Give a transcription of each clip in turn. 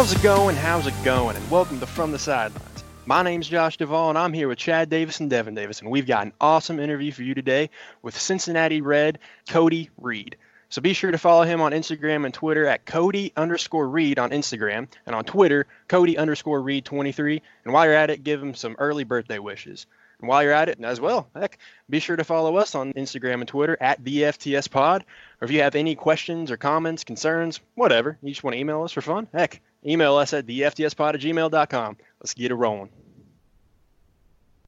How's it going? How's it going? And welcome to From the Sidelines. My name's Josh Duvall, and I'm here with Chad Davis and Devin Davis, and we've got an awesome interview for you today with Cincinnati Red Cody Reed. So be sure to follow him on Instagram and Twitter at Cody underscore Reed on Instagram, and on Twitter, Cody underscore Reed 23. And while you're at it, give him some early birthday wishes. And while you're at it, as well, heck, be sure to follow us on Instagram and Twitter at the FTS Pod. Or if you have any questions or comments, concerns, whatever, you just want to email us for fun, heck, email us at theftspod at gmail.com. Let's get it rolling.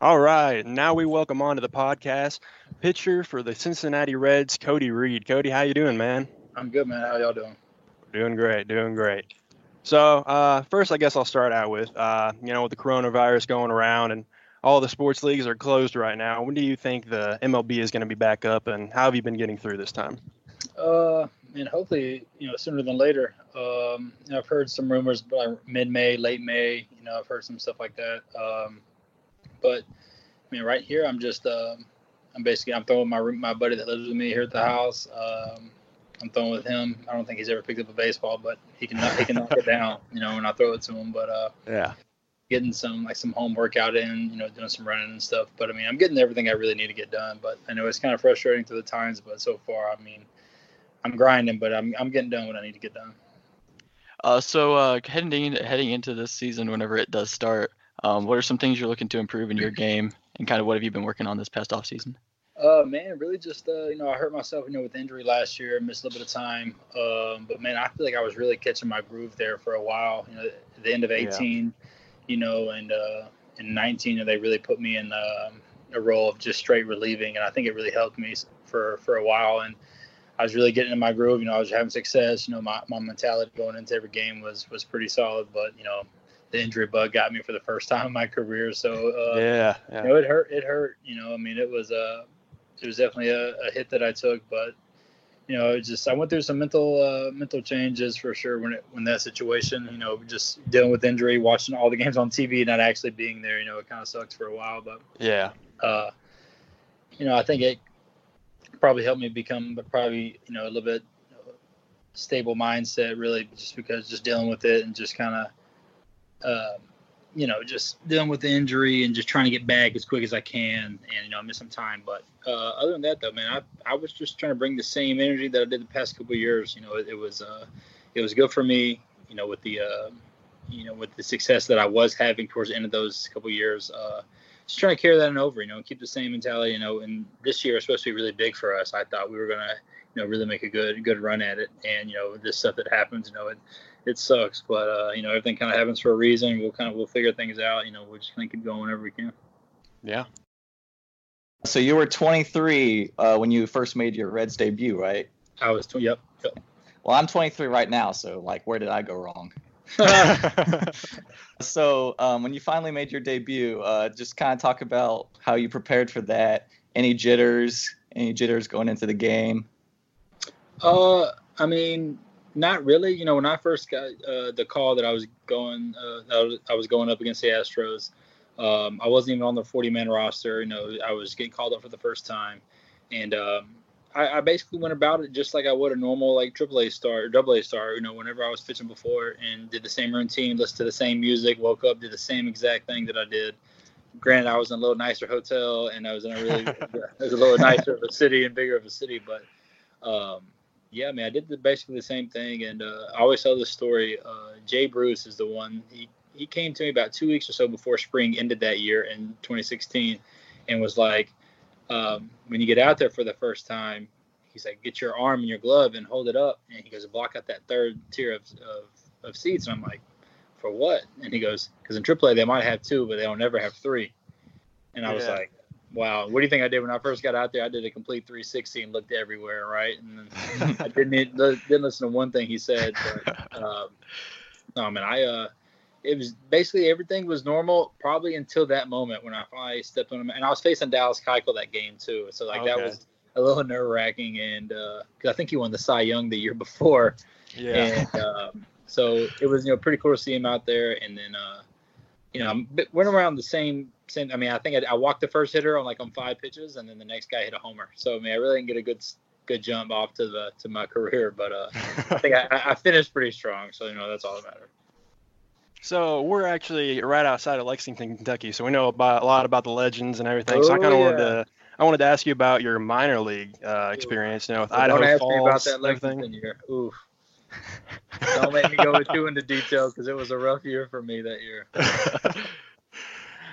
All right, now we welcome on to the podcast pitcher for the Cincinnati Reds, Cody Reed. Cody, how you doing, man? I'm good, man. How y'all doing? Doing great, doing great. So uh, first, I guess I'll start out with, uh, you know, with the coronavirus going around and all the sports leagues are closed right now. When do you think the MLB is going to be back up, and how have you been getting through this time? Uh, and hopefully, you know, sooner than later. Um, I've heard some rumors about mid-May, late May. You know, I've heard some stuff like that. Um, but I mean, right here, I'm just, um, I'm basically, I'm throwing my my buddy that lives with me here at the house. Um, I'm throwing with him. I don't think he's ever picked up a baseball, but he can he can knock it down. You know, when I throw it to him. But uh, yeah, getting some like some home workout in. You know, doing some running and stuff. But I mean, I'm getting everything I really need to get done. But I know it's kind of frustrating to the times. But so far, I mean, I'm grinding, but I'm I'm getting done what I need to get done. Uh, so uh, heading heading into this season, whenever it does start, um, what are some things you're looking to improve in your game, and kind of what have you been working on this past off season? Uh, man, really just uh, you know, I hurt myself, you know, with injury last year, missed a little bit of time. Um, but man, I feel like I was really catching my groove there for a while. You know, at the end of 18, yeah. you know, and uh, in 19, you know, they really put me in um, a role of just straight relieving, and I think it really helped me for for a while. And I was really getting in my groove. You know, I was having success. You know, my, my mentality going into every game was was pretty solid. But you know, the injury bug got me for the first time in my career. So uh, yeah, yeah, you know, it hurt. It hurt. You know, I mean, it was a uh, it was definitely a, a hit that I took, but you know, it just I went through some mental uh, mental changes for sure when it when that situation, you know, just dealing with injury, watching all the games on TV, not actually being there, you know, it kind of sucks for a while, but yeah, uh, you know, I think it probably helped me become but probably you know a little bit stable mindset really just because just dealing with it and just kind of uh, you know just dealing with the injury and just trying to get back as quick as I can and you know I miss some time. But uh, other than that though man I, I was just trying to bring the same energy that I did the past couple years. You know it, it was uh, it was good for me you know with the uh, you know with the success that I was having towards the end of those couple years uh, just trying to carry that over, you know, and keep the same mentality, you know. And this year is supposed to be really big for us. I thought we were gonna, you know, really make a good good run at it. And you know, this stuff that happens, you know, it it sucks, but uh, you know, everything kind of happens for a reason. We'll kind of we'll figure things out. You know, we're just gonna keep going whenever we can. Yeah. So you were 23 uh, when you first made your Reds debut, right? I was. Tw- yep. Yep. Well, I'm 23 right now, so like, where did I go wrong? so um, when you finally made your debut, uh, just kind of talk about how you prepared for that. Any jitters? Any jitters going into the game? Uh, I mean, not really. You know, when I first got uh, the call that I was going, uh, I was going up against the Astros. Um, I wasn't even on the 40 man roster. You know, I was getting called up for the first time, and um, I, I, basically went about it just like I would a normal like AAA star or AA star. You know, whenever I was pitching before, and did the same routine, listened to the same music, woke up, did the same exact thing that I did. Granted, I was in a little nicer hotel, and I was in a really it was a little nicer of a city and bigger of a city, but um, yeah, man, I did the, basically the same thing. And uh, I always tell this story. Uh, Jay Bruce is the one. He he came to me about two weeks or so before spring ended that year in 2016, and was like um, when you get out there for the first time, he's like, get your arm in your glove and hold it up. And he goes, block out that third tier of, of, of seats. And I'm like, for what? And he goes, because in AAA they might have two, but they don't ever have three. And I yeah. was like, wow, what do you think I did when I first got out there? I did a complete 360 and looked everywhere, right? And I didn't didn't listen to one thing he said. But, um, no, man, I uh, it was basically everything was normal probably until that moment when I finally stepped on him. And I was facing Dallas Keuchel that game too, so like okay. that was a little nerve wracking. And because uh, I think he won the Cy Young the year before, yeah. And um, so it was you know pretty cool to see him out there. And then uh, you know went around the same same. I mean I think I, I, walked the first hitter on like on five pitches, and then the next guy hit a homer. So I mean I really didn't get a good good jump off to the to my career, but uh, I think I, I finished pretty strong. So you know that's all that matters. So we're actually right outside of Lexington, Kentucky, so we know about a lot about the legends and everything. so I kind of Oh, wanted to I wanted to ask you about your minor league uh, experience, you know, with Don't Idaho ask Falls me about that. Lexington year. Oof. Don't make me go too into detail because it was a rough year for me that year.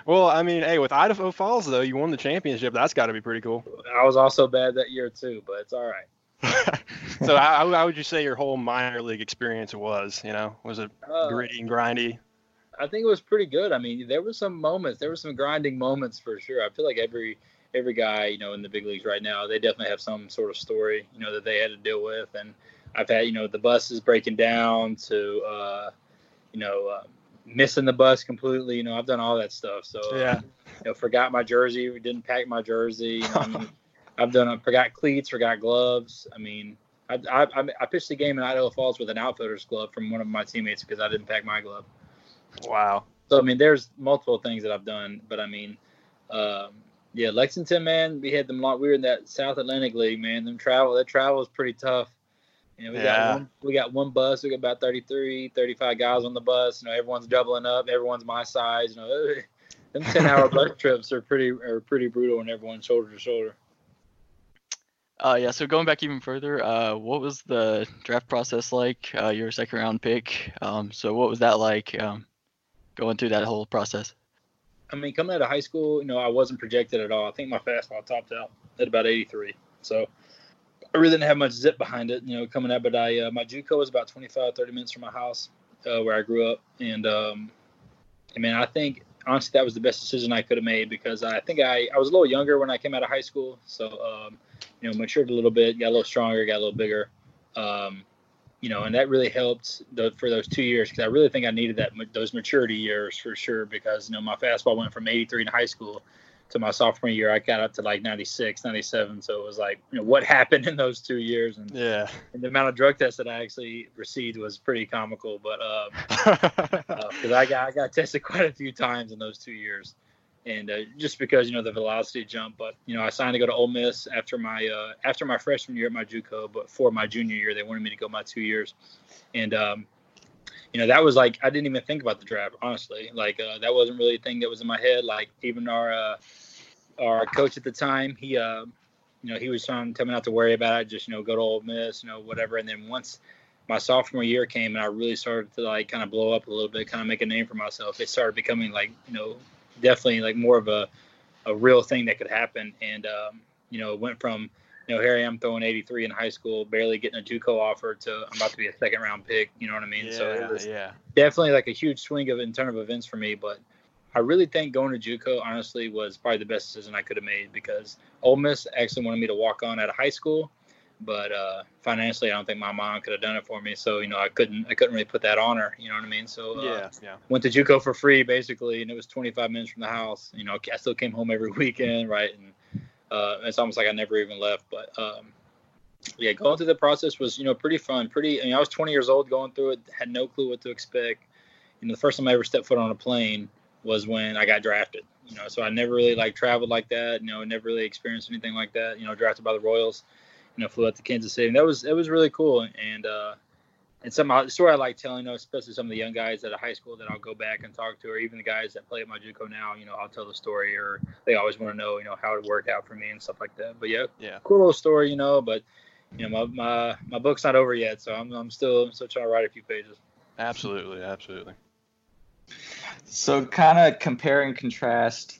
well, I mean, hey, with Idaho Falls though, you won the championship. That's got to be pretty cool. I was also bad that year too, but it's all right. so how, how would you say your whole minor league experience was? You know, was it Uh, gritty and grindy? I think it was pretty good. I mean, there were some moments, there were some grinding moments for sure. I feel like every every guy, you know, in the big leagues right now, they definitely have some sort of story, you know, that they had to deal with. And I've had, you know, the buses breaking down to, uh, you know, uh, missing the bus completely. You know, I've done all that stuff. So uh, Yeah. you know, forgot my jersey, didn't pack my jersey. You know, I mean, I've done, I forgot cleats, forgot gloves. I mean, I, I, I- pitched a game in Idaho Falls with an outfielder's glove from one of my teammates because I didn't pack my glove. Wow. So I mean, there's multiple things that I've done, but I mean, um, yeah, Lexington, man, we had them a lot. We were in that South Atlantic League, man. Them travel, that travel is pretty tough. You know, we Yeah. got one, we got one bus. We got about 33, 35 guys on the bus. You know, everyone's doubling up. Everyone's my size. You know, them 10 hour bus trips are pretty are pretty brutal when everyone's shoulder to shoulder. Uh, yeah. So going back even further, uh, what was the draft process like? Uh, your second round pick. Um, so what was that like? Um, going through that whole process. I mean, coming out of high school, you know, I wasn't projected at all. I think my fastball topped out at about 83. So I really didn't have much zip behind it, you know, coming out. But I, uh, my JUCO was about 25, 30 minutes from my house, uh, where I grew up. And, um, I mean, I think honestly that was the best decision I could have made because I think I, I was a little younger when I came out of high school. So, um, you know, matured a little bit, got a little stronger, got a little bigger. Um, you know, and that really helped the, for those two years because I really think I needed that those maturity years for sure because you know my fastball went from 83 in high school to my sophomore year I got up to like 96, 97. So it was like you know what happened in those two years and, Yeah. and the amount of drug tests that I actually received was pretty comical. But um, because I got I got tested quite a few times in those two years, and uh, just because you know the velocity jump. But you know I signed to go to Ole Miss after my uh, after my freshman year at my JUCO, but for my junior year they wanted me to go my two years, and um, you know that was like I didn't even think about the draft honestly. Like uh, that wasn't really a thing that was in my head. Like even our uh, our coach at the time, he uh, you know he was trying to tell me not to worry about it, just you know go to Ole Miss, you know whatever. And then once my sophomore year came and I really started to like kind of blow up a little bit, kind of make a name for myself. It started becoming like, you know, definitely like more of a, a real thing that could happen. And, um, you know, it went from, you know, here I am throwing 83 in high school, barely getting a JUCO offer to I'm about to be a second round pick. You know what I mean? yeah, so it was yeah. definitely like a huge swing of in turn of events for me. But I really think going to JUCO honestly was probably the best decision I could have made because Ole Miss actually wanted me to walk on out of high school, but uh, financially I don't think my mom could have done it for me. So you know I couldn't I couldn't really put that on her. You know what I mean? So uh, Yeah, yeah. went to JUCO for free basically, and it was 25 minutes from the house. You know I still came home every weekend, right? And uh, it's almost like I never even left. But um, yeah, going through the process was you know pretty fun. Pretty. I mean, I was 20 years old going through it, had no clue what to expect. You know, the first time I ever stepped foot on a plane was when I got drafted. You know, so I never really like traveled like that. You know, never really experienced anything like that. You know, drafted by the Royals. You know, flew out to Kansas City. And that was that was really cool. And uh, and some the story I like telling, you know, especially some of the young guys at a high school that I'll go back and talk to, or even the guys that play at my JUCO now. You know, I'll tell the story, or they always want to know, you know, how it worked out for me and stuff like that. But yeah, Yeah. cool little story, you know. But you know, my my, my book's not over yet, so I'm I'm still I'm still trying to write a few pages. Absolutely, absolutely. So kind of compare and contrast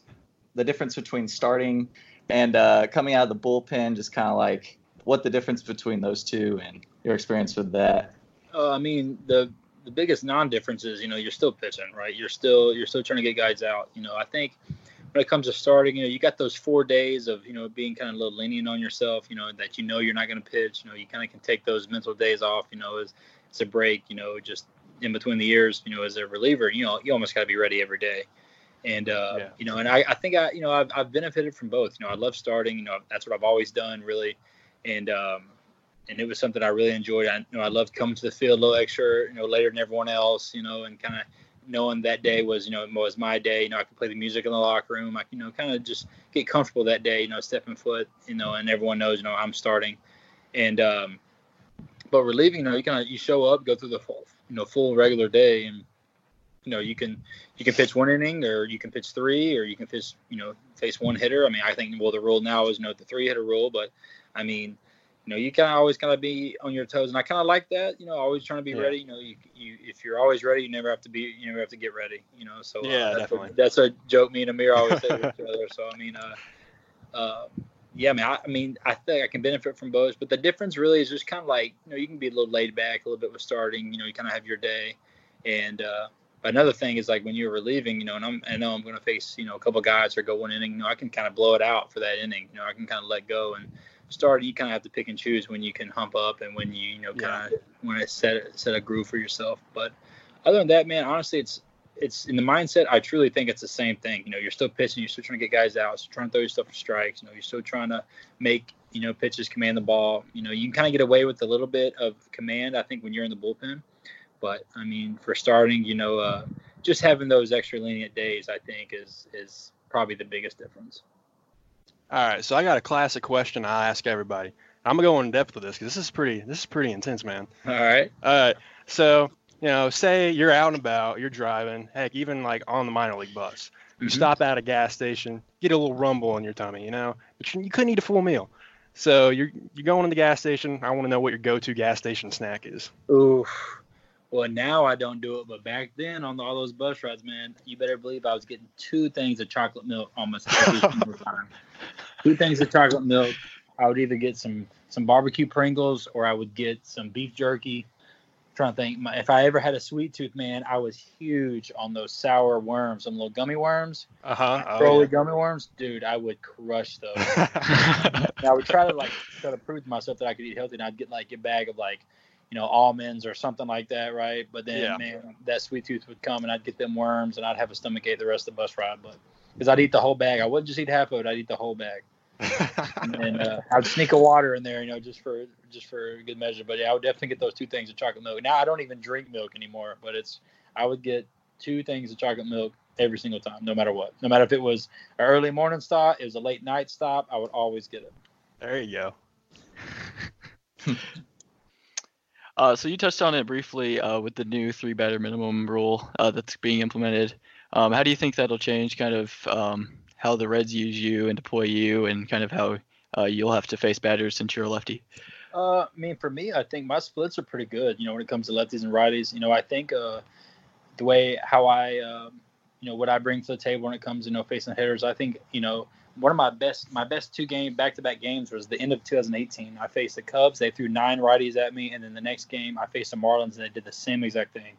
the difference between starting and uh, coming out of the bullpen, just kind of like what the difference between those two and your experience with that. Uh, I mean, the the biggest non-difference is, you know, you're still pitching, right? You're still you're still trying to get guys out. You know, I think when it comes to starting, you know, you got those four days of, you know, being kind of a little lenient on yourself. You know, that you know you're not going to pitch. You know, you kind of can take those mental days off. You know, as it's a break. You know, just in between the years. You know, as a reliever, you know, you almost got to be ready every day. And uh, Yeah. you know, and I, I think I, you know, I've, I've benefited from both. You know, I love starting. You know, that's what I've always done, really. And um, and it was something I really enjoyed. I you know I loved coming to the field a little extra, you know, later than everyone else, you know, and kind of knowing that day was, you know, was my day. You know, I could play the music in the locker room. I, you know, kind of just get comfortable that day. You know, stepping foot, you know, and everyone knows, you know, I'm starting. And um, but relieving, you know, you kind of you show up, go through the full, you know, full regular day, and you know you can you can pitch one inning or you can pitch three or you can pitch you know face one hitter. I mean I think well the rule now is you know the three hitter rule, but I mean you know you kind of always kind of be on your toes, and I kind of like that. You know always trying to be Yeah. ready. You know you, you if you're always ready, you never have to be you never have to get ready. You know so uh, Yeah, that's definitely. A, that's a joke me and Amir always say to each other. So I mean uh, uh yeah, man. I, I mean, I think I can benefit from both, but the difference really is just kind of like you know you can be a little laid back a little bit with starting. You know, you kind of have your day, and uh, another thing is like when you're relieving, you know, and I'm I know I'm going to face you know a couple guys or go one inning. You know, I can kind of blow it out for that inning. You know, I can kind of let go and start. You kind of have to pick and choose when you can hump up and when you you know kind of want to set set a groove for yourself. But other than that, man, honestly, it's it's in the mindset. I truly think it's the same thing. You know, you're still pitching, you're still trying to get guys out, still trying to throw yourself for strikes. You know, you're still trying to make you know pitches command the ball. You know, you can kind of get away with a little bit of command. I think when you're in the bullpen, but I mean, for starting, you know, uh, just having those extra lenient days, I think is is probably the biggest difference. All right, so I got a classic question I ask everybody. I'm gonna go in depth with this because this is pretty this is pretty intense, man. All right. All right, so you know, say you're out and about, you're driving, heck, even like on the minor league bus. You Mhm. stop at a gas station, get a little rumble in your tummy, you know, but you, you couldn't eat a full meal. So you're you're going to the gas station. I want to know what your go-to gas station snack is. Oof. Well, now I don't do it, but back then on all those bus rides, man, you better believe I was getting two things of chocolate milk almost every single time. Two things of chocolate milk. I would either get some some barbecue Pringles or I would get some beef jerky. trying to think, my, if I ever had a sweet tooth, man, I was huge on those sour worms, some little gummy worms, Uh huh. Trolli gummy worms. Dude, I would crush those. I would try to like try to prove to myself that I could eat healthy, and I'd get like a bag of like, you know, almonds or something like that, right? But then, Yeah. man, that sweet tooth would come, and I'd get them worms, and I'd have a stomach ache the rest of the bus ride. But because I'd eat the whole bag, I wouldn't just eat half of it; I'd eat the whole bag, and uh, I'd sneak a water in there, you know, just for just for good measure. But yeah, I would definitely get those two things of chocolate milk. Now I don't even drink milk anymore, but it's I would get two things of chocolate milk every single time, no matter what. No matter if it was an early morning stop, it was a late night stop, I would always get it. there you go. Uh, so you touched on it briefly uh, with the new three batter minimum rule uh, that's being implemented. Um, how do you think that'll change kind of um, how the Reds use you and deploy you, and kind of how uh, you'll have to face batters since you're a lefty? Uh, I mean, for me, I think my splits are pretty good. You know, when it comes to lefties and righties, you know, I think uh, the way how I, um, you know, what I bring to the table when it comes to you know facing hitters, I think you know one of my best my best two game back to back games was the end of 2018. I faced the Cubs. They threw nine righties at me, and then the next game I faced the Marlins, and they did the same exact thing.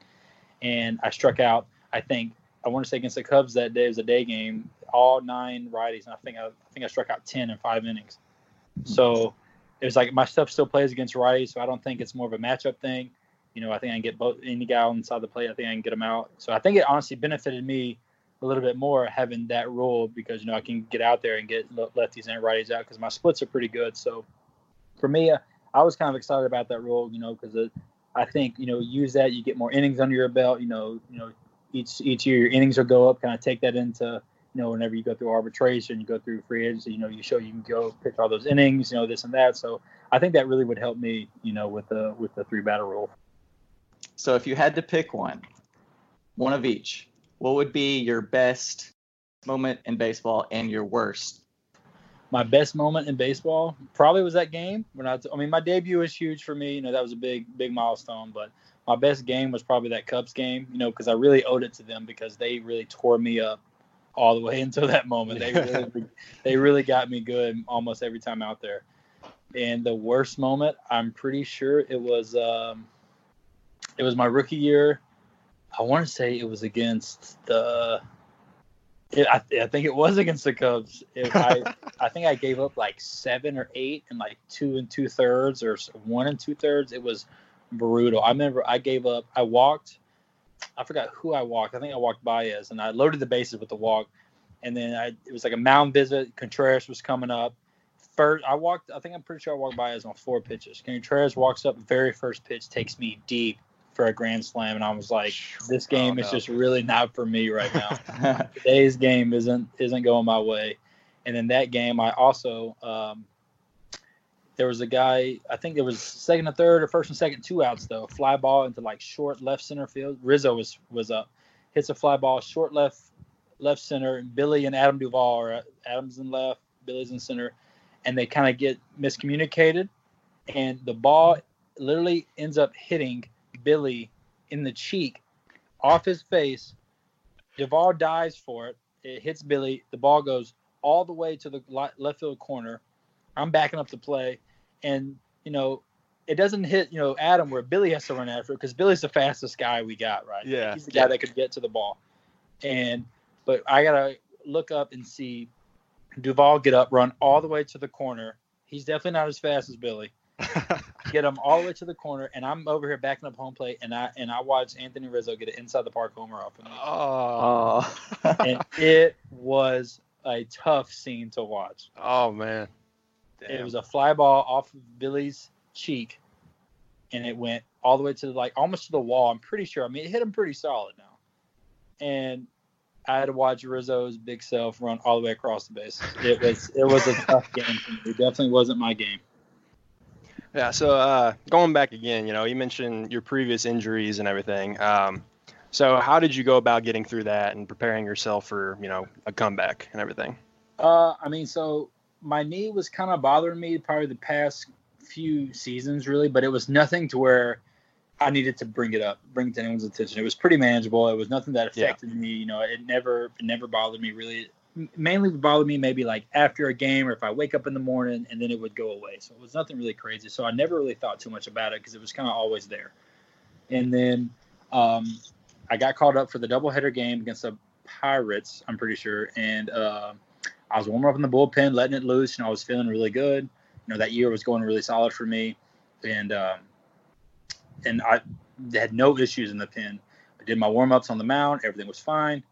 And I struck out. I think I want to say against the Cubs that day was a day game. All nine righties, and I think I, I think I struck out ten in five innings. So it was like my stuff still plays against righties, so I don't think it's more of a matchup thing. You know, I think I can get both any guy inside the plate. I think I can get them out. So I think it honestly benefited me a little bit more having that rule because you know I can get out there and get le- lefties and righties out because my splits are pretty good. So for me, uh, I was kind of excited about that rule. You know, because I think you know use that you get more innings under your belt. You know, you know each each year your innings will go up. Kind of take that into you know, whenever you go through arbitration, you go through free agency, you know, you show you can go pitch all those innings, you know, this and that. So I think that really would help me, you know, with the with the three battle rule. So if you had to pick one, one of each, what would be your best moment in baseball and your worst? My best moment in baseball probably was that game when I. I mean, my debut was huge for me. You know, that was a big big milestone. But my best game was probably that Cubs game. You know, because I really owed it to them because they really tore me up all the way until that moment. They really, they really got me good almost every time out there. And the worst moment, I'm pretty sure it was um, it was my rookie year. I want to say it was against the. It, I, I think it was against the Cubs. It, I I think I gave up like seven or eight and like two and two thirds or one and two thirds. It was brutal. I remember I gave up. I walked. I forgot who I walked. I think I walked Baez, and I loaded the bases with the walk. And then I, it was like a mound visit. Contreras was coming up. First, I walked. I think I'm pretty sure I walked Baez on four pitches. Contreras walks up. Very first pitch takes me deep for a grand slam, and I was like, "This game Oh, is no. just really not for me right now." Today's game isn't isn't going my way. And in that game, I also um, there was a guy. I think there was second and third, or first and second, two outs though. Fly ball into like short left center field. Rizzo was was up, hits a fly ball short left, left center. And Billy and Adam Duvall are Adams in left, Billy's in center, and they kind of get miscommunicated, and the ball literally ends up hitting Billy in the cheek, off his face. Duvall dives for it. It hits Billy. The ball goes all the way to the left field corner. I'm backing up the play, and you know, it doesn't hit you know Adam where Billy has to run after it because Billy's the fastest guy we got, right? Yeah, he's the guy yeah. that could get to the ball, and but I gotta look up and see Duvall get up, run all the way to the corner. He's definitely not as fast as Billy. get them all the way to the corner, and I'm over here backing up home plate, and I and I watched Anthony Rizzo get an inside the park homer off of me, oh, and it was a tough scene to watch. oh man. It was a fly ball off of Billy's cheek, and it went all the way to the, like almost to the wall. I'm pretty sure. I mean, it hit him pretty solid now, and I had to watch Rizzo's big self run all the way across the bases. It was it was a tough game for me. It definitely wasn't my game. Yeah, so uh, going back again, you know, you mentioned your previous injuries and everything. Um, so how did you go about getting through that and preparing yourself for, you know, a comeback and everything? Uh, I mean, so my knee was kind of bothering me probably the past few seasons, really, but it was nothing to where I needed to bring it up, bring it to anyone's attention. It was pretty manageable. It was nothing that Yeah. affected me. You know, it never, it never bothered me really. Mainly would bother me maybe like after a game or if I wake up in the morning and then it would go away. So it was nothing really crazy. So I never really thought too much about it because it was kind of always there. And then um, I got called up for the doubleheader game against the Pirates, I'm pretty sure. And uh, I was warming up in the bullpen, letting it loose, and I was feeling really good. You know, that year was going really solid for me, and um, and I had no issues in the pen. I did my warm ups on the mound, everything was fine,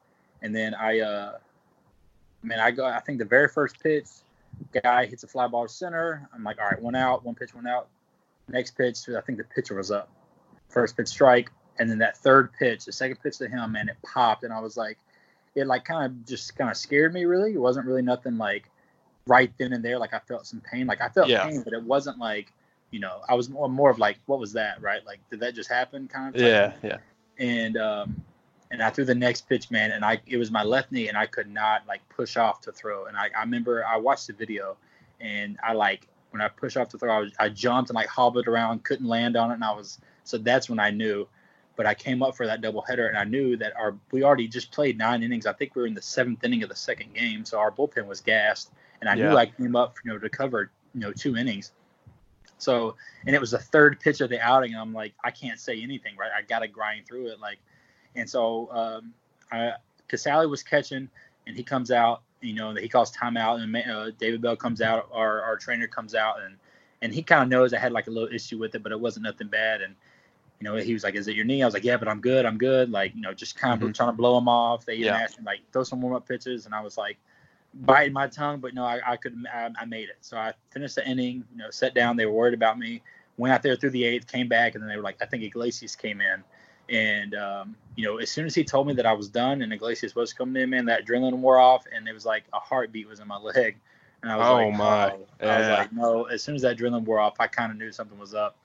and then I, uh, man, I got I think the very first pitch, guy hits a fly ball to center. I'm like, all right, one out, one pitch, one out. Next pitch, I think the pitcher was up. First pitch strike, and then that third pitch, the second pitch to him, and it popped, and I was like, it like kind of just kind of scared me. Really, it wasn't really nothing like right then and there. Like I felt some pain. Like I felt Yeah. pain, but it wasn't like you know I was more more of like what was that right? Like did that just happen? Kind of. Yeah, yeah. And um, and I threw the next pitch, man, and I it was my left knee, and I could not like push off to throw. And I, I remember I watched the video, and I like when I pushed off to throw, I, was, I jumped and like hobbled around, couldn't land on it, and I was so that's when I knew. But I came up for that doubleheader, and I knew that our we already just played nine innings. I think we were in the seventh inning of the second game, so our bullpen was gassed, and I Yeah. knew I came up, you know, to cover you know two innings. So, and it was the third pitch of the outing, and I'm like, I can't say anything, right? I got to grind through it, like, and so um, I Casali was catching, and he comes out, you know, he calls timeout, and uh, David Bell comes out, our our trainer comes out, and and he kind of knows I had like a little issue with it, but it wasn't nothing bad, and you know, he was like, "Is it your knee?" I was like, "Yeah, but I'm good. I'm good." Like, you know, just kind of Mhm. trying to blow him off. They even Yeah. asked me like, "Throw some warm up pitches," and I was like, biting my tongue, but no, I, I could, I, I made it. So I finished the inning. You know, sat down. They were worried about me. Went out there through the eighth, came back, and then they were like, I think Iglesias came in, and um, you know, as soon as he told me that I was done and Iglesias was coming in, man, that adrenaline wore off, and it was like a heartbeat was in my leg, and I was Oh, like, my. oh. I was like, no. As soon as that adrenaline wore off, I kind of knew something was up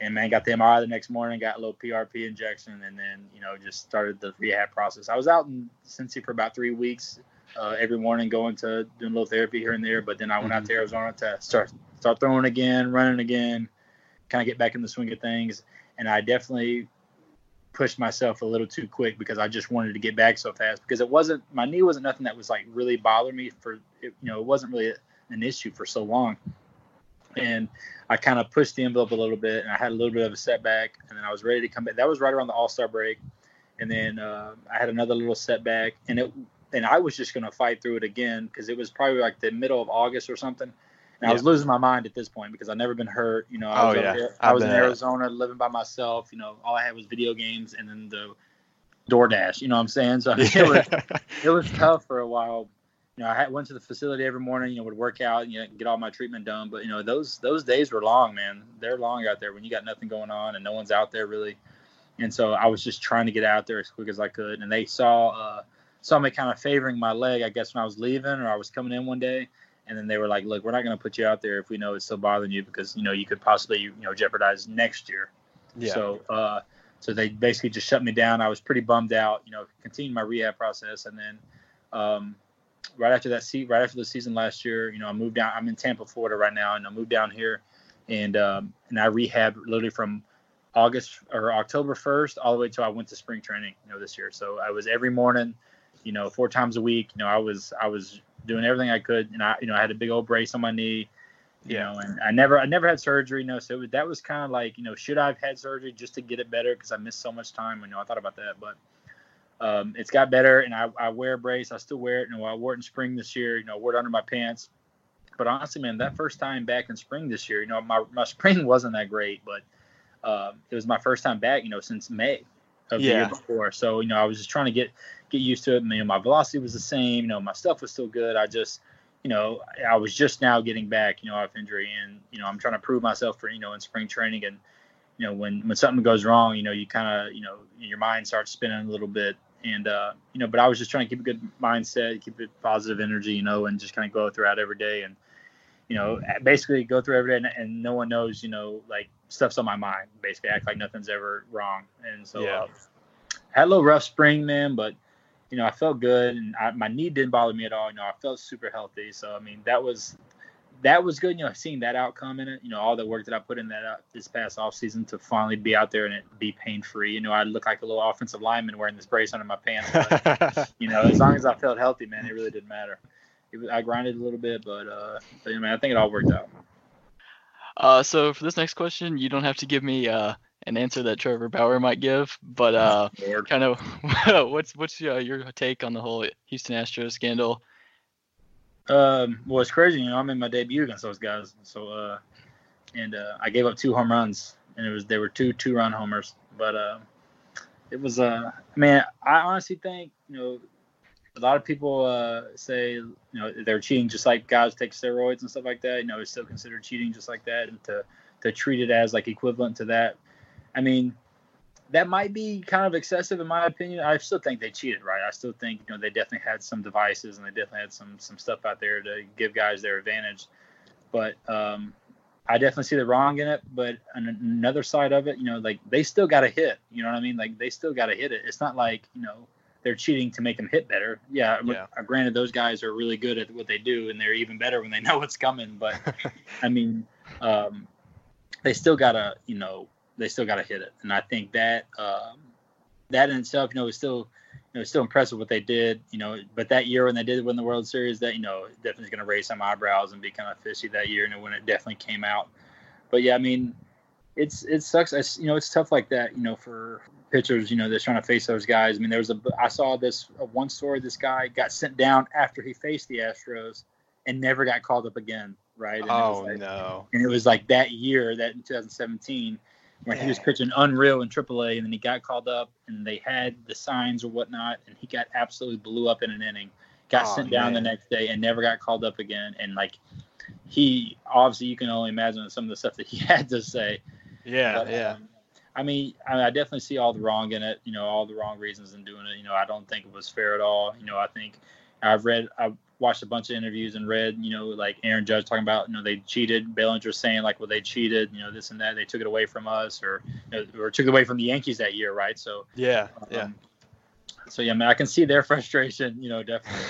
and man got the MRI the next morning, got a little PRP injection, and then you know just started the rehab process. I was out in Cincy for about three weeks, uh, every morning going to doing a little therapy here and there. But then I went out to Arizona to start start throwing again, running again, kind of get back in the swing of things. And I definitely pushed myself a little too quick because I just wanted to get back so fast because it wasn't my knee wasn't nothing that was like really bothering me for you know it wasn't really an issue for so long. And I kind of pushed the envelope a little bit, and I had a little bit of a setback, and then I was ready to come back. That was right around the All Star break, and then uh, I had another little setback, and it and I was just gonna fight through it again because it was probably like the middle of August or something, and I was losing my mind at this point because I'd never been hurt. You know, I Oh, was, over yeah. there- I was in Arizona living by myself. You know, all I had was video games and then the DoorDash. You know what I'm saying? So it was it was tough for a while. You know, I had, went to the facility every morning. You know, would work out, you know, get all my treatment done. But you know, those those days were long, man. They're long out there when you got nothing going on and no one's out there really. And so I was just trying to get out there as quick as I could. And they saw uh, saw me kind of favoring my leg, I guess, when I was leaving or I was coming in one day. And then they were like, "Look, we're not going to put you out there if we know it's still bothering you because you know you could possibly you know jeopardize next year." yeah. So, uh, so they basically just shut me down. I was pretty bummed out. You know, continued my rehab process, and then um, right after that, se- right after the season last year, you know, I moved down. I'm in Tampa, Florida right now, and I moved down here, and um, and I rehabbed literally from August or October 1st all the way till I went to spring training, you know, this year. So I was every morning, you know, four times a week. You know, I was I was doing everything I could, and I you know I had a big old brace on my knee. You Yeah. know, and I never I never had surgery, you know, so was- that was kind of like, you know, should I have had surgery just to get it better because I missed so much time. You know, I thought about that, but um, it's got better, and I, I wear a brace. I still wear it. You know, I wore it in spring this year. You know, wore it under my pants. But honestly, man, that first time back in spring this year, you know, my, my spring wasn't that great, but um, it was my first time back, you know, since May of the Yeah. year before. So, you know, I was just trying to get get used to it. You know, my velocity was the same. You know, my stuff was still good. I just, you know, I was just now getting back, you know, off injury, and you know, I'm trying to prove myself for, you know, in spring training, and you know, when when something goes wrong, you know, you kind of, you know, your mind starts spinning a little bit, and uh, you know, but I was just trying to keep a good mindset, keep it positive energy, you know, and just kind of go throughout every day, and you know, basically go through every day, and, and no one knows, you know, like stuff's on my mind. Basically, act like nothing's ever wrong, and so Yeah. uh, had a little rough spring, man, but you know, I felt good, and I, my knee didn't bother me at all. You know, I felt super healthy, so I mean, that was that was good. You know, seeing that outcome in it, you know, all the work that I put in that uh, this past off season to finally be out there and it be pain free. You know, I look like a little offensive lineman wearing this brace under my pants. But, you know, as long as I felt healthy, man, it really didn't matter. It was, I grinded a little bit, but uh, but, you know, man, I think it all worked out. Uh, so for this next question, you don't have to give me uh, an answer that Trevor Bauer might give, but uh, kind of what's what's uh, your take on the whole Houston Astros scandal? Um, well, it's crazy. You know, I'm in my debut against those guys. So, uh, and uh, I gave up two home runs, and it was they were two two run homers. But uh, it was. Uh, I mean, I honestly think you know, a lot of people uh, say you know they're cheating just like guys take steroids and stuff like that. You know, it's still considered cheating just like that, and to to treat it as like equivalent to that. I mean, that might be kind of excessive in my opinion. I still think they cheated, right? I still think you know they definitely had some devices and they definitely had some some stuff out there to give guys their advantage. But um, I definitely see the wrong in it. But another side of it, you know, like they still got to hit. You know what I mean? Like they still got to hit it. It's not like you know they're cheating to make them hit better. Yeah, Yeah. yeah. granted, those guys are really good at what they do, and they're even better when they know what's coming. But I mean, um, they still gotta, you know, they still gotta hit it, and I think that um, that in itself, you know, is still, you know, still impressive what they did, you know. But that year when they did win the World Series, that you know, definitely is gonna raise some eyebrows and be kind of fishy that year, you know, when it definitely came out. But yeah, I mean, it's it sucks. It's, you know, it's tough like that, you know, for pitchers, you know, that's trying to face those guys. I mean, there was a I saw this uh, one story. This guy got sent down after he faced the Astros and never got called up again, right? And it was oh like- no. and it was like that year, that in 2017, when he was pitching unreal in AAA, and then he got called up, and they had the signs or whatnot, and he got absolutely blew up in an inning, got Oh, sent down the next day, and never got called up again. And like, he obviously, you can only imagine some of the stuff that he had to say. Yeah, But, yeah. um, I mean, I, I definitely see all the wrong in it. You know, all the wrong reasons in doing it. You know, I don't think it was fair at all. You know, I think I've read, I've watched a bunch of interviews and read, you know, like Aaron Judge talking about, you know, they cheated. Bellinger saying like, well, they cheated. You know, this and that. They took it away from us, or you know, or took it away from the Yankees that year, right? So, Yeah, yeah. um, so yeah, I mean, I can see their frustration. You know, definitely.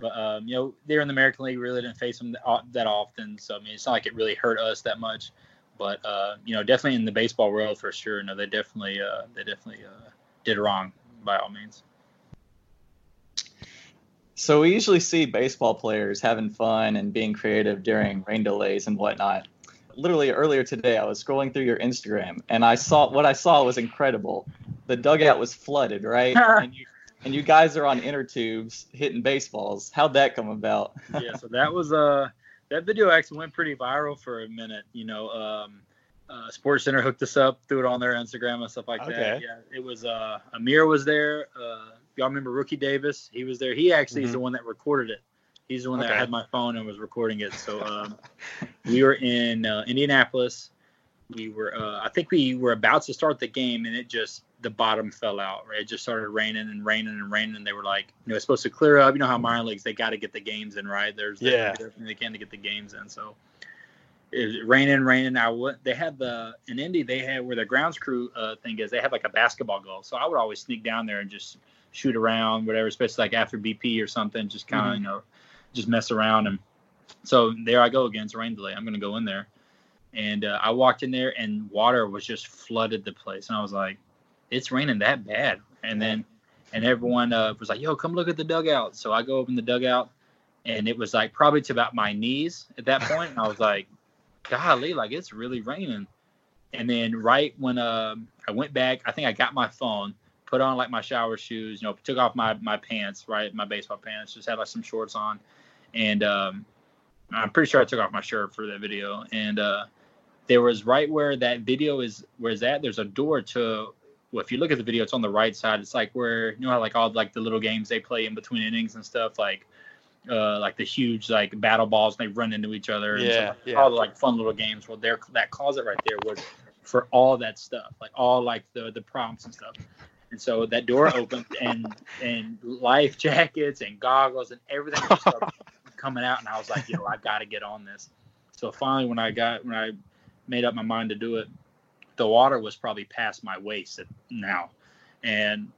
But um, you know, they're in the American League, really didn't face them that often. So I mean, it's not like it really hurt us that much. But uh, you know, definitely in the baseball world for sure. No, they definitely uh, they definitely uh, did wrong by all means. So we usually see baseball players having fun and being creative during rain delays and whatnot. Literally earlier today, I was scrolling through your Instagram and I saw what I saw was incredible. The dugout was flooded, right? and you and you guys are on inner tubes hitting baseballs. How'd that come about? yeah, so that was uh that video actually went pretty viral for a minute. You know, um, uh, Sports Center hooked us up, threw it on their Instagram and stuff like that. Okay. Yeah, it was uh, Amir was there. Uh, y'all remember Rookie Davis? He was there. He actually is the one that recorded it. He's the one that had my phone and was recording it. So um, we were in uh, Indianapolis. We were, uh, I think we were about to start the game, and it just the bottom fell out. Right, it just started raining and raining and raining. And they were like, you know, it's supposed to clear up. You know how minor leagues they got to get the games in, right? There's Yeah. everything they can to get the games in. So it was raining, raining. I went. They had the in Indy. They had where the grounds crew uh, thing is. They have like a basketball goal. So I would always sneak down there and just shoot around, whatever. Especially like after BP or something, just kind of Mhm. you know, just mess around. And so there I go again. It's rain delay. I'm gonna go in there, and uh, I walked in there and water was just flooded the place, and I was like, it's raining that bad. And then and everyone uh, was like, yo, come look at the dugout. So I go open the dugout and it was like probably to about my knees at that point. And I was like, golly, like it's really raining. And then right when um, I went back, I think I got my phone, put on like my shower shoes, you know, took off my my pants, right, my baseball pants, just had like some shorts on, and um, I'm pretty sure I took off my shirt for that video. And uh, there was right where that video is, where's that? There's a door to. Well, if you look at the video, it's on the right side. It's like where you know how like all like the little games they play in between innings and stuff, like uh, like the huge like battle balls and they run into each other. and Yeah, like, yeah. All the like fun little games. Well, there that closet right there was for all that stuff, like all like the the prompts and stuff. And so that door opened and and life jackets and goggles and everything just coming out, and I was like, yo, I got to get on this. So finally, when I got when I made up my mind to do it, the water was probably past my waist at, now, and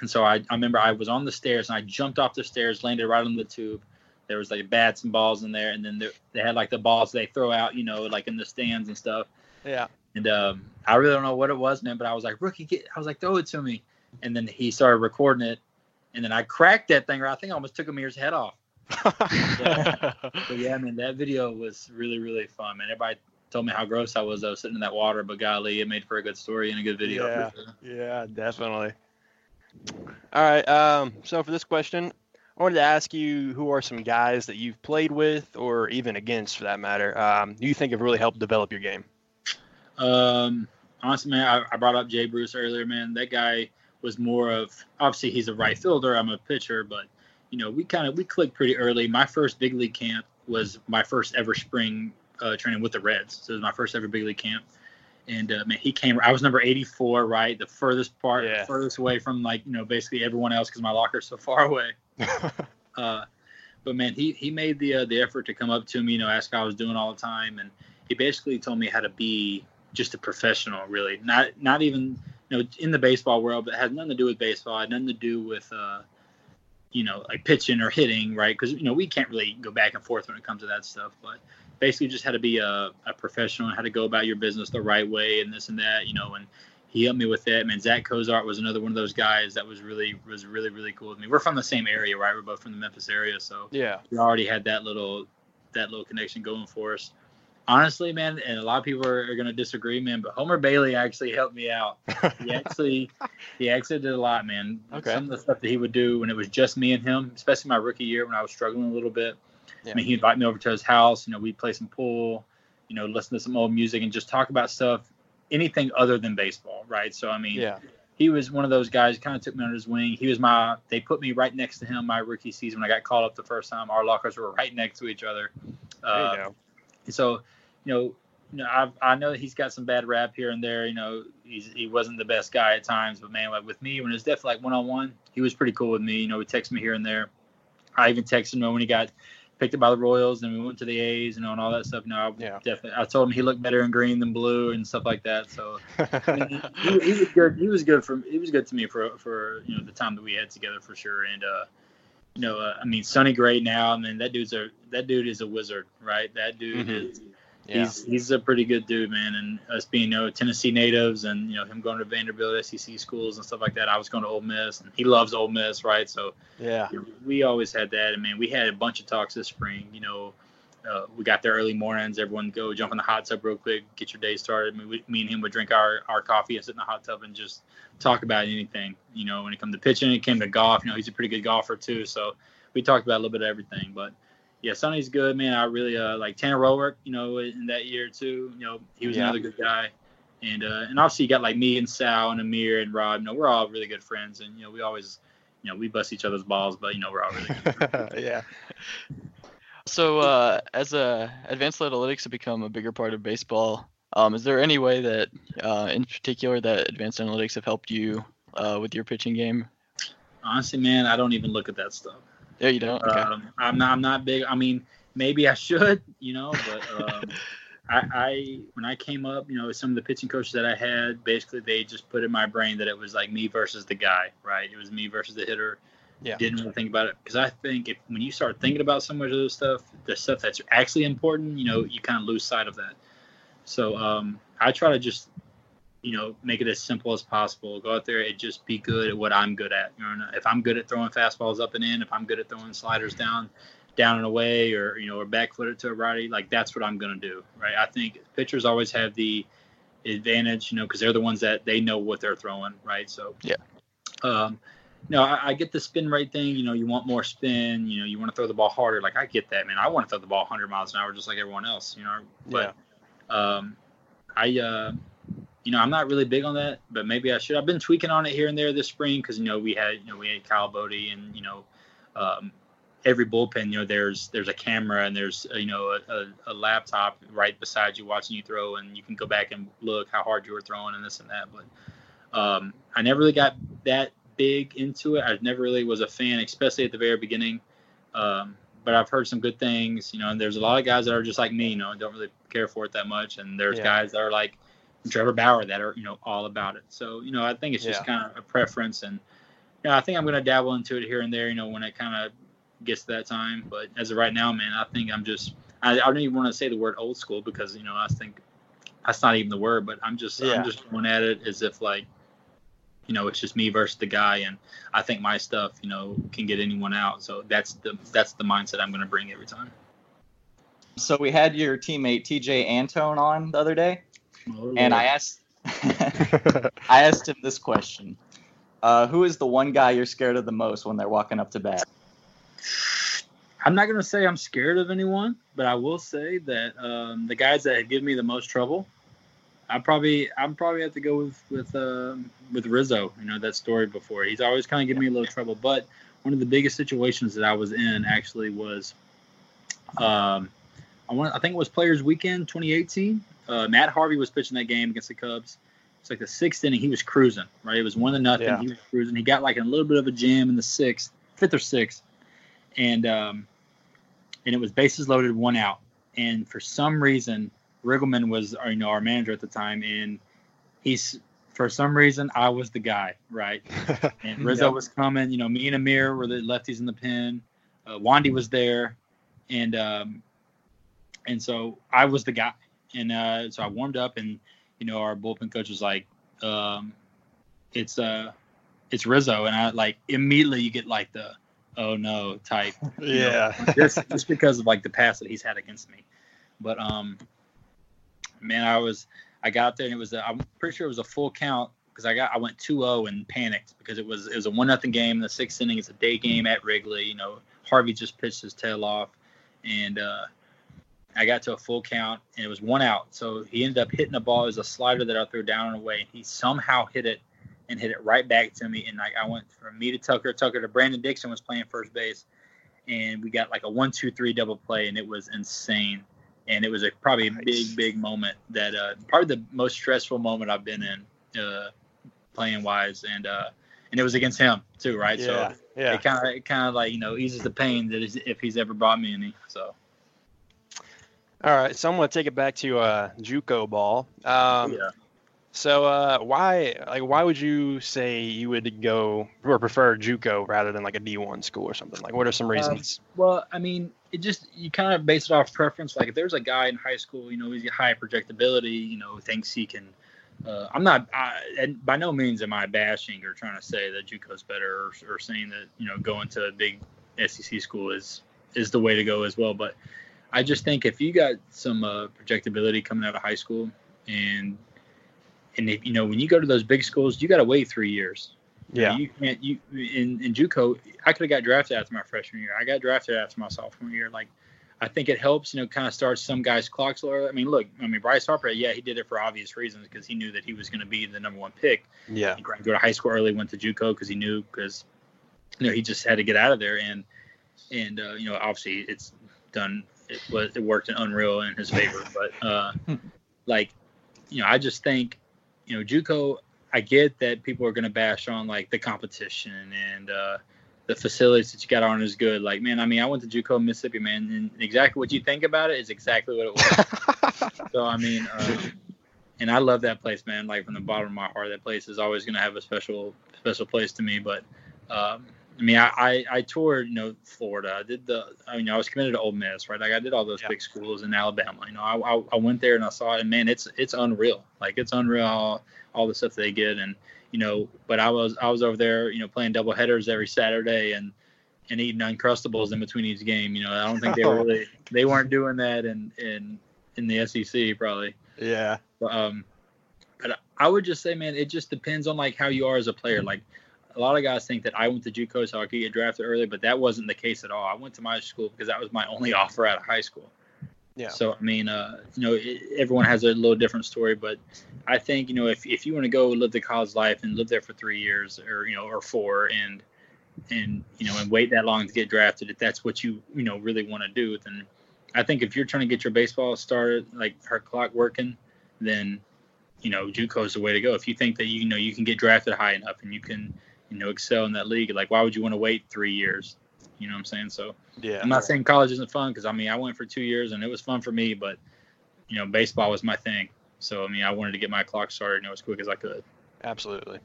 and so I, I remember I was on the stairs and I jumped off the stairs, landed right on the tube. There was like bats and balls in there, and then there, they had like the balls they throw out, you know, like in the stands and stuff. Yeah. And um, I really don't know what it was, man, but I was like, rookie, get, I was like, throw it to me. And then he started recording it, and then I cracked that thing. I think I almost took Amir's head off. But yeah, man, that video was really, really fun, man. Everybody told me how gross I was though, sitting in that water, but golly, it made for a good story and a good video. Yeah. sure. Yeah, definitely. All right. Um, so for this question, I wanted to ask you who are some guys that you've played with or even against for that matter, um, you think have really helped develop your game? Um, honestly, man, I, I brought up Jay Bruce earlier, man. That guy was more of obviously he's a right fielder. I'm a pitcher, but you know we kind of we clicked pretty early. My first big league camp was my first ever spring uh, training with the Reds, so it was my first ever big league camp. And uh, man, he came. I was number 84, right, the furthest part, Yeah. furthest away from like you know basically everyone else because my locker's so far away. Uh, but man, he he made the uh, the effort to come up to me, you know, ask how I was doing all the time, and he basically told me how to be just a professional, really, not not even you know in the baseball world, but it had nothing to do with baseball, had nothing to do with uh, you know like pitching or hitting, right? Because you know we can't really go back and forth when it comes to that stuff, but basically just how to be a, a professional and how to go about your business the right way and this and that, you know, and he helped me with that. Man, Zack Cozart was another one of those guys that was really was really really cool with me. We're from the same area, right? We're both from the Memphis area, so yeah. we already had that little that little connection going for us. Honestly, man, and a lot of people are, are going to disagree, man, but Homer Bailey actually helped me out. He actually he actually did a lot, man. Okay. Some of the stuff that he would do when it was just me and him, especially my rookie year when I was struggling a little bit. Yeah. I mean, he'd invite me over to his house. You know, we'd play some pool, you know, listen to some old music and just talk about stuff, anything other than baseball, right? So I mean, yeah. he was one of those guys kind of took me under his wing he was my they put me right next to him my rookie season when i got called up the first time our lockers were right next to each other There uh, you go. so you know you know I've, i know he's got some bad rap here and there you know he's, he wasn't the best guy at times but man like with me when it was definitely like one-on-one he was pretty cool with me you know he texted me here and there i even texted him when he got picked up by the royals and we went to the a's you know and all that stuff you know I Yeah. definitely i told him he looked better in green than blue and stuff like that so I mean, he, he was good. He was good for. He was good to me for for you know the time that we had together for sure. And uh, you know, uh, I mean, Sonny Gray now. I mean, that dude's a that dude is a wizard, right? That dude Mhm. is. Yeah. He's he's a pretty good dude, man. And us being you know Tennessee natives, and you know him going to Vanderbilt SEC schools and stuff like that. I was going to Ole Miss, and he loves Ole Miss, right? So yeah. we always had that. And man, we had a bunch of talks this spring. You know, uh, we got there early mornings. Everyone go jump in the hot tub real quick, get your day started. I mean, we, me and him would drink our, our coffee and sit in the hot tub and just talk about anything. You know, when it came to pitching, it came to golf. You know, he's a pretty good golfer too. So we talked about a little bit of everything. But yeah, Sonny's good, man. I really uh, like Tanner Roark. You know, in that year too. You know, he was Yeah. another good guy. And uh, and obviously you got like me and Sal and Amir and Rob. You know, we're all really good friends, and you know we always, you know, we bust each other's balls, but you know we're all really good. yeah. So, uh, as uh, advanced analytics have become a bigger part of baseball, um, is there any way that, uh, in particular, that advanced analytics have helped you uh, with your pitching game? Honestly, man, I don't even look at that stuff. Yeah, you don't. Okay. Um, I'm not. I'm not big. I mean, maybe I should, you know, but um, I, I when I came up, you know, some of the pitching coaches that I had, basically they just put in my brain that it was like me versus the guy, right? It was me versus the hitter. Yeah. Didn't really think about it because I think if when you start thinking about so much of this stuff, the stuff that's actually important, you know, you kind of lose sight of that. So um, I try to just, you know, make it as simple as possible. Go out there and just be good at what I'm good at. You know, if I'm good at throwing fastballs up and in, if I'm good at throwing sliders down, down and away, or you know, or back footed to a righty, like that's what I'm gonna do, right? I think pitchers always have the advantage, you know, because they're the ones that they know what they're throwing, right? So Yeah. Um, no, I, I get the spin rate thing. You know, you want more spin. You know, you want to throw the ball harder. Like I get that, man. I want to throw the ball 100 miles an hour just like everyone else. You know, but um, I, uh, you know, I'm not really big on that, but maybe I should. I've been tweaking on it here and there this spring because you know we had you know we had Kyle Boddy and you know um, every bullpen you know there's there's a camera and there's uh, you know a, a, a laptop right beside you watching you throw and you can go back and look how hard you were throwing and this and that. But um, I never really got that big into it. I never really was a fan, especially at the very beginning. Um, but I've heard some good things, you know, and there's a lot of guys that are just like me, you know, don't really care for it that much. And there's Yeah. guys that are like Trevor Bauer that are, you know, all about it. So, you know, I think it's just Yeah. kind of a preference. And, you know, I think I'm going to dabble into it here and there, you know, when it kind of gets to that time. But as of right now, man, I think I'm just, I, I don't even want to say the word old school because, you know, I think that's not even the word, but I'm just, Yeah. I'm just going at it as if like, you know, it's just me versus the guy, and I think my stuff, you know, can get anyone out. So that's the that's the mindset I'm going to bring every time. So we had your teammate Tejay Antone on the other day, and I asked, I asked him this question: uh, Who is the one guy you're scared of the most when they're walking up to bat? I'm not going to say I'm scared of anyone, but I will say that um, the guys that give me the most trouble, I probably I'm probably have to go with with um, with Rizzo. You know that story before. He's always kind of giving me a little trouble. But one of the biggest situations that I was in actually was, um, I want I think it was Players Weekend 2018. Uh, Matt Harvey was pitching that game against the Cubs. It's like the sixth inning. He was cruising. Right, it was one to nothing. Yeah. He was cruising. He got like a little bit of a jam in the sixth, fifth or sixth, and um, and it was bases loaded, one out. And for some reason, Riggleman was, uh, you know, our manager at the time, and he's for some reason I was the guy, right? And Rizzo Yep. was coming. You know, me and Amir were the lefties in the pen. Uh, Wandy was there, and um, and so I was the guy. And uh, so I warmed up, and you know, our bullpen coach was like, um, "It's uh, it's Rizzo," and I like immediately you get like the oh no type you know, yeah. just just because of like the past that he's had against me. But um, man, I was I got there and it was a, I'm pretty sure it was a full count because I got I went 2-0 and panicked because it was it was a one nothing game in the sixth inning. It's a day game at Wrigley. You know, Harvey just pitched his tail off, and uh, I got to a full count and it was one out. So he ended up hitting a ball. It was a slider that I threw down and away. He somehow hit it and hit it right back to me. And like I went from me to Tucker, Tucker to Brandon Dixon was playing first base, and we got like a one two three double play, and it was insane. And it was a probably a Nice. big big moment that uh, probably the most stressful moment I've been in uh, playing wise, and uh, and it was against him too, right? Yeah. So Yeah. it kind of it kind of like you know eases the pain that is if he's ever brought me any. So All right. So I'm gonna take it back to uh, JUCO ball. Um, yeah. So uh, why like why would you say you would go or prefer JUCO rather than like a D1 school or something? Like what are some reasons? Well, I mean, it just you kind of base it off preference. Like if there's a guy in high school, you know, he's got high projectability, you know, thinks he can. Uh, I'm not, I, and by no means am I bashing or trying to say that JUCO's better or, or saying that you know going to a big SEC school is is the way to go as well. But I just think if you got some uh, projectability coming out of high school, and and if, you know when you go to those big schools, you got to wait three years. You know, yeah. you can't. You in in JUCO, I could have got drafted after my freshman year. I got drafted after my sophomore year. Like, I think it helps. You know, kind of starts some guys' clocks early. I mean, look, I mean Bryce Harper. Yeah, he did it for obvious reasons because he knew that he was going to be the number one pick. Yeah. He go to high school early, went to JUCO because he knew because you know he just had to get out of there and and uh, you know obviously it's done. It was it worked in unreal in his favor, but uh, like you know I just think you know JUCO. I get that people are going to bash on like the competition and uh, the facilities that you got on is good. Like, man, I mean, I went to JUCO, Mississippi, man, and exactly what you think about it is exactly what it was. So I mean, uh, and I love that place, man. Like from the bottom of my heart, that place is always gonna have a special special place to me. But um, I mean, I, I, I toured, you know, Florida. I did the, I mean, I was committed to Ole Miss, right? Like I did all those Yeah. big schools in Alabama. You know, I, I, I went there and I saw it, and man, it's it's unreal. Like it's unreal all, all the stuff they get, and you know, but I was I was over there, you know, playing double headers every Saturday and and eating uncrustables in between each game. You know, I don't think they were really they weren't doing that in in in the SEC probably. Yeah. But, um, but I would just say, man, it just depends on like how you are as a player. Like a lot of guys think that I went to JUCO so I could get drafted early, but that wasn't the case at all. I went to my school because that was my only offer out of high school. Yeah. So I mean, uh, you know, it, everyone has a little different story, but I think you know if if you want to go live the college life and live there for three years or you know or four and and you know and wait that long to get drafted, if that's what you you know really want to do, then I think if you're trying to get your baseball started, like her clock working, then you know JUCO is the way to go. If you think that you know you can get drafted high enough and you can you know excel in that league, like why would you want to wait three years? You know what I'm saying? So Yeah. I'm not saying college isn't fun because I mean I went for two years and it was fun for me, but you know baseball was my thing. So I mean I wanted to get my clock started you know as quick as I could. Absolutely.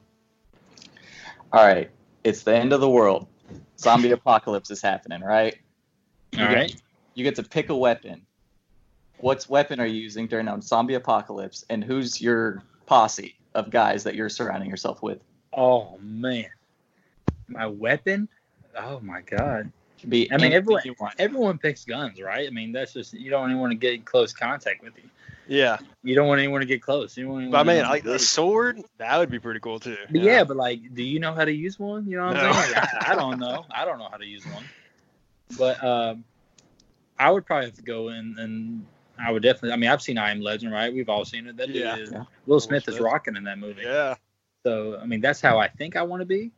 All right, it's the end of the world. Zombie apocalypse is happening, right? All right. You get to pick a weapon. What's weapon are you using during a zombie apocalypse, and who's your posse of guys that you're surrounding yourself with? Oh man, my weapon. Oh my god. Could be I mean, everyone- you want. Everyone picks guns, right? I mean that's just you don't even want to get in close contact with you. Yeah. You don't want anyone to get close. You don't want But I mean, to like the sword, that would be pretty cool too. But yeah, but like, do you know how to use one? You know what I'm No. saying? Like, I, I don't know. I don't know how to use one. But um, I would probably have to go in and I would definitely. I mean, I've seen I Am Legend, right? We've all seen it. That dude Yeah. is Yeah. Will Smith is rocking in that movie. Yeah. So I mean, that's how I think I want to be.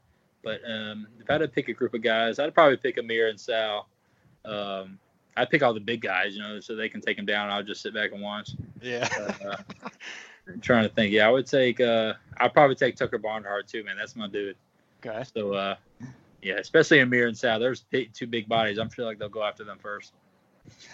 But um, if I had to pick a group of guys, I'd probably pick Amir and Sal. Um, I'd pick all the big guys, you know, so they can take them down. I'll just sit back and watch. Yeah. Uh, I'm trying to think. Yeah, I would take. Uh, I'd probably take Tucker Barnhart too, man. That's my dude. Okay. So, uh, yeah, especially Amir and Sal. There's two big bodies. I'm sure like they'll go after them first.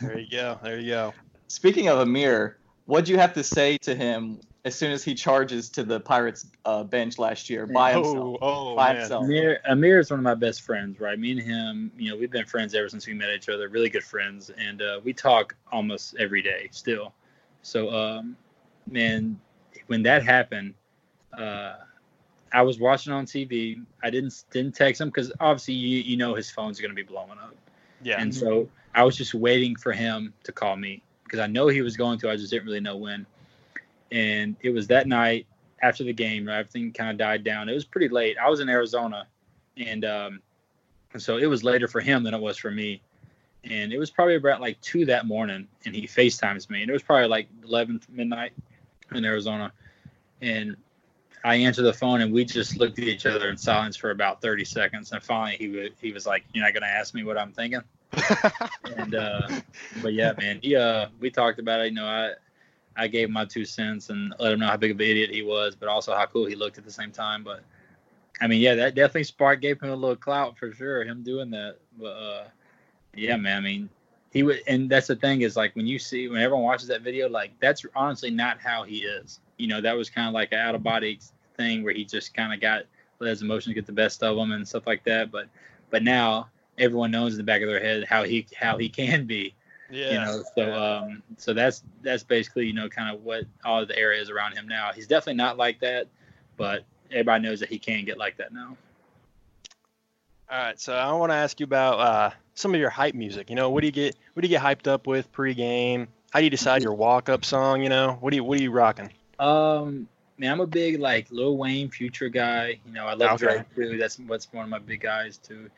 There you go. There you go. Speaking of Amir, what'd you have to say to him as soon as he charges to the Pirates uh, bench last year by himself? Oh, oh By man. himself. Amir, Amir is one of my best friends, right? Me and him, you know, we've been friends ever since we met each other. Really good friends, and uh, we talk almost every day still. So, um, man, when that happened, uh, I was watching on TV. I didn't didn't text him because obviously you you know his phone's gonna be blowing up. Yeah. And so I was just waiting for him to call me because I know he was going to. I just didn't really know when. And it was that night after the game, right, everything kind of died down. It was pretty late. I was in Arizona, and um, and so it was later for him than it was for me. And it was probably about like two that morning, and he FaceTimes me, and it was probably like 11 midnight in Arizona, and I answered the phone, and we just looked at each other in silence for about 30 seconds, and finally he would, he was like, "You're not gonna ask me what I'm thinking." and uh but yeah man he uh we talked about it you know i i gave him my two cents and let him know how big of an idiot he was but also how cool he looked at the same time. But i mean yeah that definitely spark gave him a little clout for sure him doing that. But uh yeah man i mean he would and that's the thing is like when you see when everyone watches that video like that's honestly not how he is. You know that was kind of like an out of body thing where he just kind of got let his emotions get the best of him and stuff like that. But but now everyone knows in the back of their head how he how he can be yeah. you know so um so that's that's basically you know kind of what all the areas around him now he's definitely not like that but everybody knows that he can get like that now All right, so I want to ask you about uh, some of your hype music. You know, what do you get? What do you get hyped up with pregame? How do you decide your walk-up song? You know, what do you what are you rocking? um man i'm a big like lil wayne future guy you know i love Okay. drake too that's what's one of my big guys too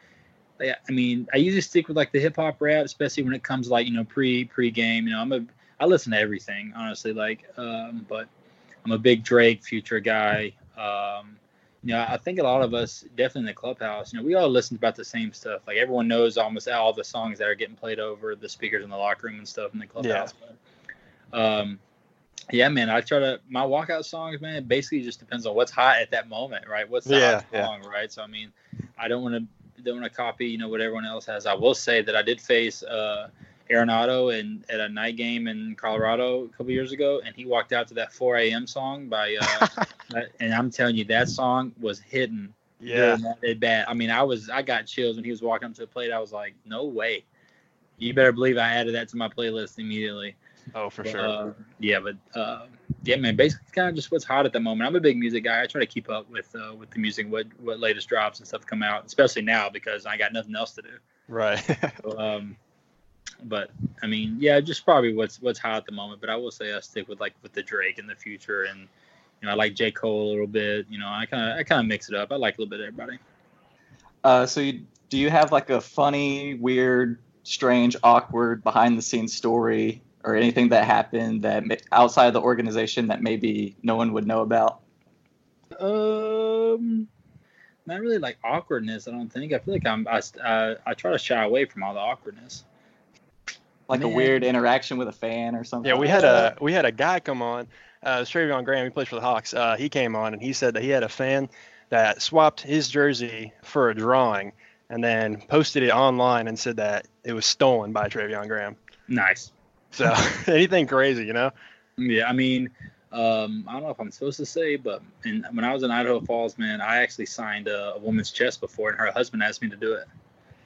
I mean, I usually stick with like the hip hop rap, especially when it comes to, like you know pre pre game. You know, I'm a I listen to everything honestly, like, um, but I'm a big Drake Future guy. Um, you know, I think a lot of us, definitely in the clubhouse, you know, we all listen to about the same stuff. Like everyone knows almost all the songs that are getting played over the speakers in the locker room and stuff in the clubhouse. But, um, yeah, man, I try to my walkout songs, man. It basically just depends on what's hot at that moment, right? What's the Yeah, hot yeah. right? So I mean, I don't want to don't want to copy, you know, what everyone else has. I will say that I did face uh, Arenado and at a night game in Colorado a couple years ago, and he walked out to that 4 a.m. song by, uh, and I'm telling you, that song was hidden. yeah. it bad. I mean, I was I got chills when he was walking up to the plate. I was like, no way. You better believe I added that to my playlist immediately. Oh, for But, sure. uh, yeah, but uh, yeah, man. Basically, it's kind of just what's hot at the moment. I'm a big music guy. I try to keep up with uh, with the music, what what latest drops and stuff come out, especially now because I got nothing else to do. right. So, um, but I mean, yeah, just probably what's what's hot at the moment. But I will say I stick with like with the Drake in the future, and you know I like J Cole a little bit. You know, I kind of I kind of mix it up. I like a little bit of everybody. Uh, so you, do you have like a funny, weird, strange, awkward behind the scenes story or anything that happened that outside of the organization that maybe no one would know about? Um, not really like awkwardness. I don't think. I feel like I'm. I, I, I try to shy away from all the awkwardness. Like a weird interaction with a fan or something? Yeah, we had a we had a guy come on, uh, Stravion Graham. He plays for the Hawks. Uh, he came on and he said that he had a fan that swapped his jersey for a drawing and then posted it online and said that it was stolen by Travion Graham. Nice. So anything crazy, you know? Yeah, I mean, um, I don't know if I'm supposed to say, but in, when I was in Idaho Falls, man, I actually signed a, a woman's chest before, and her husband asked me to do it.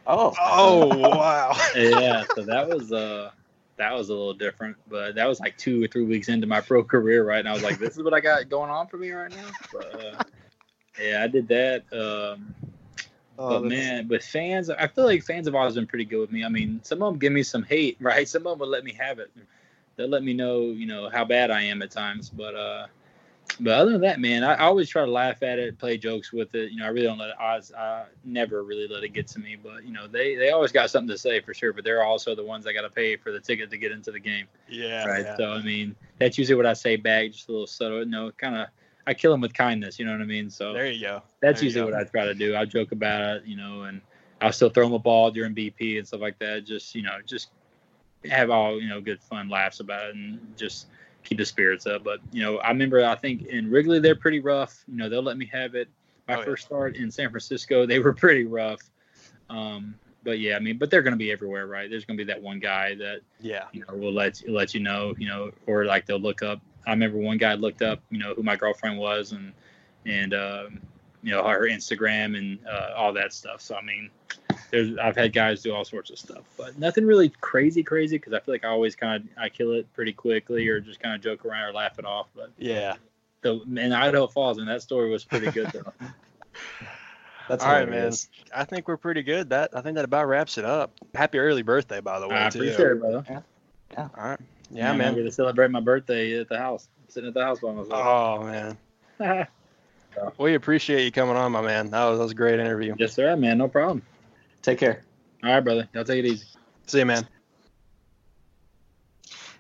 Oh. Oh wow! yeah, so that was uh that was a little different, but that was like two or three weeks into my pro career, right? And I was like, this is what I got going on for me right now. But uh, yeah, I did that. Um, Oh, but that's- man, with fans, I feel like fans have always been pretty good with me. I mean, some of them give me some hate, right? Some of them will let me have it. They'll let me know, you know, how bad I am at times. But uh, but other than that, man, I, I always try to laugh at it, play jokes with it. You know, I really don't let it. I, I never really let it get to me. But you know, they they always got something to say for sure. But they're also the ones that got to pay for the ticket to get into the game, yeah, right? yeah. So I mean, that's usually what I say back, just a little subtle. You know, kind of. I kill them with kindness. You know what I mean? So There you go. that's There usually go. what I try to do. I joke about it, you know, and I'll still throw them a ball during BP and stuff like that. Just you know, just have all you know good fun laughs about it and just keep the spirits up. But you know, I remember I think in Wrigley they're pretty rough. You know, they'll let me have it. My Oh, yeah. first start in San Francisco, they were pretty rough. Um, but yeah, I mean, but they're going to be everywhere, right? There's going to be that one guy that Yeah. you know, will let let you know, you know, or like they'll look up. I remember one guy looked up, you know, who my girlfriend was, and and um, you know her Instagram and uh, all that stuff. So I mean, there's I've had guys do all sorts of stuff, but nothing really crazy, crazy because I feel like I always kind of I kill it pretty quickly or just kind of joke around or laugh it off. But Yeah. the in Idaho Falls, and that story was pretty good though. That's All right, man. hilarious. I think we're pretty good. That I think that about wraps it up. Happy early birthday, by the way. I too. appreciate it, brother. All right. Yeah, I'm man. going to celebrate my birthday at the house, sitting at the house by myself. Oh man. We appreciate you coming on, my man. That was, that was a great interview. yes, sir, man. No problem. Take care. All right, brother. Y'all take it easy. See you, man.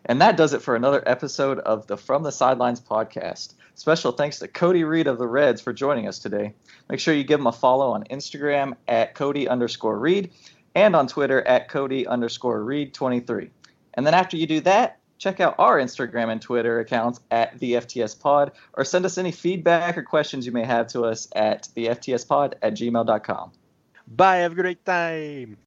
And that does it for another episode of the From the Sidelines podcast. Special thanks to Cody Reed of the Reds for joining us today. Make sure you give him a follow on Instagram at Cody underscore Reed and on Twitter at Cody underscore Reed 23. And then after you do that, check out our Instagram and Twitter accounts at the FTS Pod or send us any feedback or questions you may have to us at the FTS Pod at gmail.com. Bye. Have a great time.